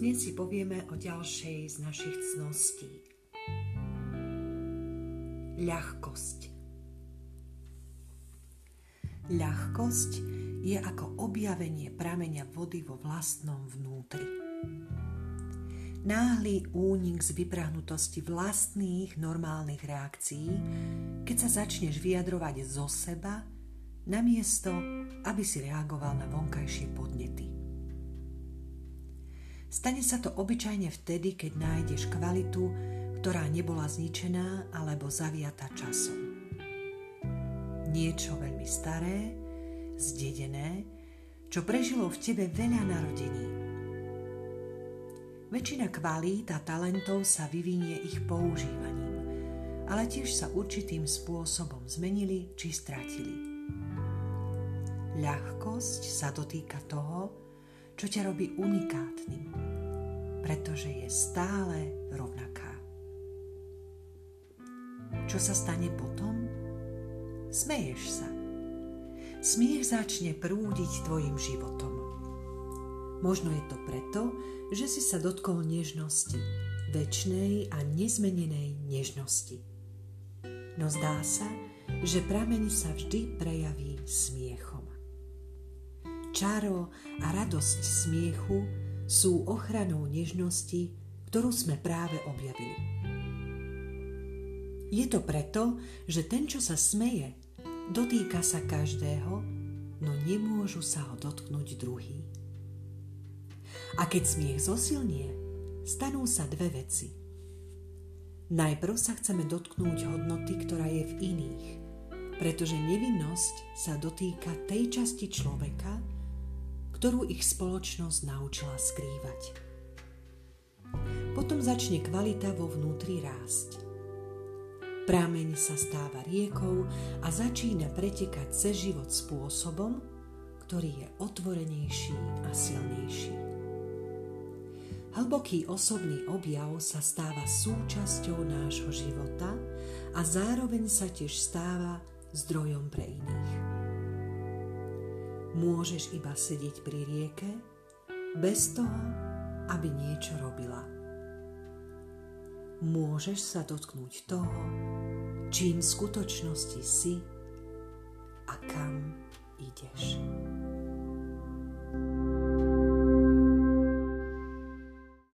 si povieme o ďalšej z našich cností. Ľahkosť. Ľahkosť je ako objavenie prameňa vody vo vlastnom vnútri. Náhly únik z vyprahnutosti vlastných normálnych reakcií, keď sa začneš vyjadrovať zo seba, namiesto, aby si reagoval na vonkajšie podnety. Stane sa to obyčajne vtedy, keď nájdeš kvalitu, ktorá nebola zničená alebo zaviata časom. Niečo veľmi staré, zdedené, čo prežilo v tebe veľa narodení. Väčšina kvalít a talentov sa vyvinie ich používaním, ale tiež sa určitým spôsobom zmenili či stratili. Ľahkosť sa dotýka toho, čo ťa robí unikátnym, pretože je stále rovnaká. Čo sa stane potom? Smeješ sa. Smiech začne prúdiť tvojim životom. Možno je to preto, že si sa dotkol nežnosti, väčšnej a nezmenenej nežnosti. No zdá sa, že prameň sa vždy prejaví smiechom. Čaro a radosť smiechu sú ochranou nežnosti, ktorú sme práve objavili. Je to preto, že ten, čo sa smeje, dotýka sa každého, no nemôžu sa ho dotknúť druhý. A keď smiech zosilnie, stanú sa dve veci. Najprv sa chceme dotknúť hodnoty, ktorá je v iných, pretože nevinnosť sa dotýka tej časti človeka, ktorú ich spoločnosť naučila skrývať. Potom začne kvalita vo vnútri rásť. Prameň sa stáva riekou a začína pretekať cez život spôsobom, ktorý je otvorenejší a silnejší. Hlboký osobný objav sa stáva súčasťou nášho života a zároveň sa tiež stáva zdrojom pre iných. Môžeš iba sedieť pri rieke bez toho, aby niečo robila. Môžeš sa dotknúť toho, čím v skutočnosti si a kam ideš.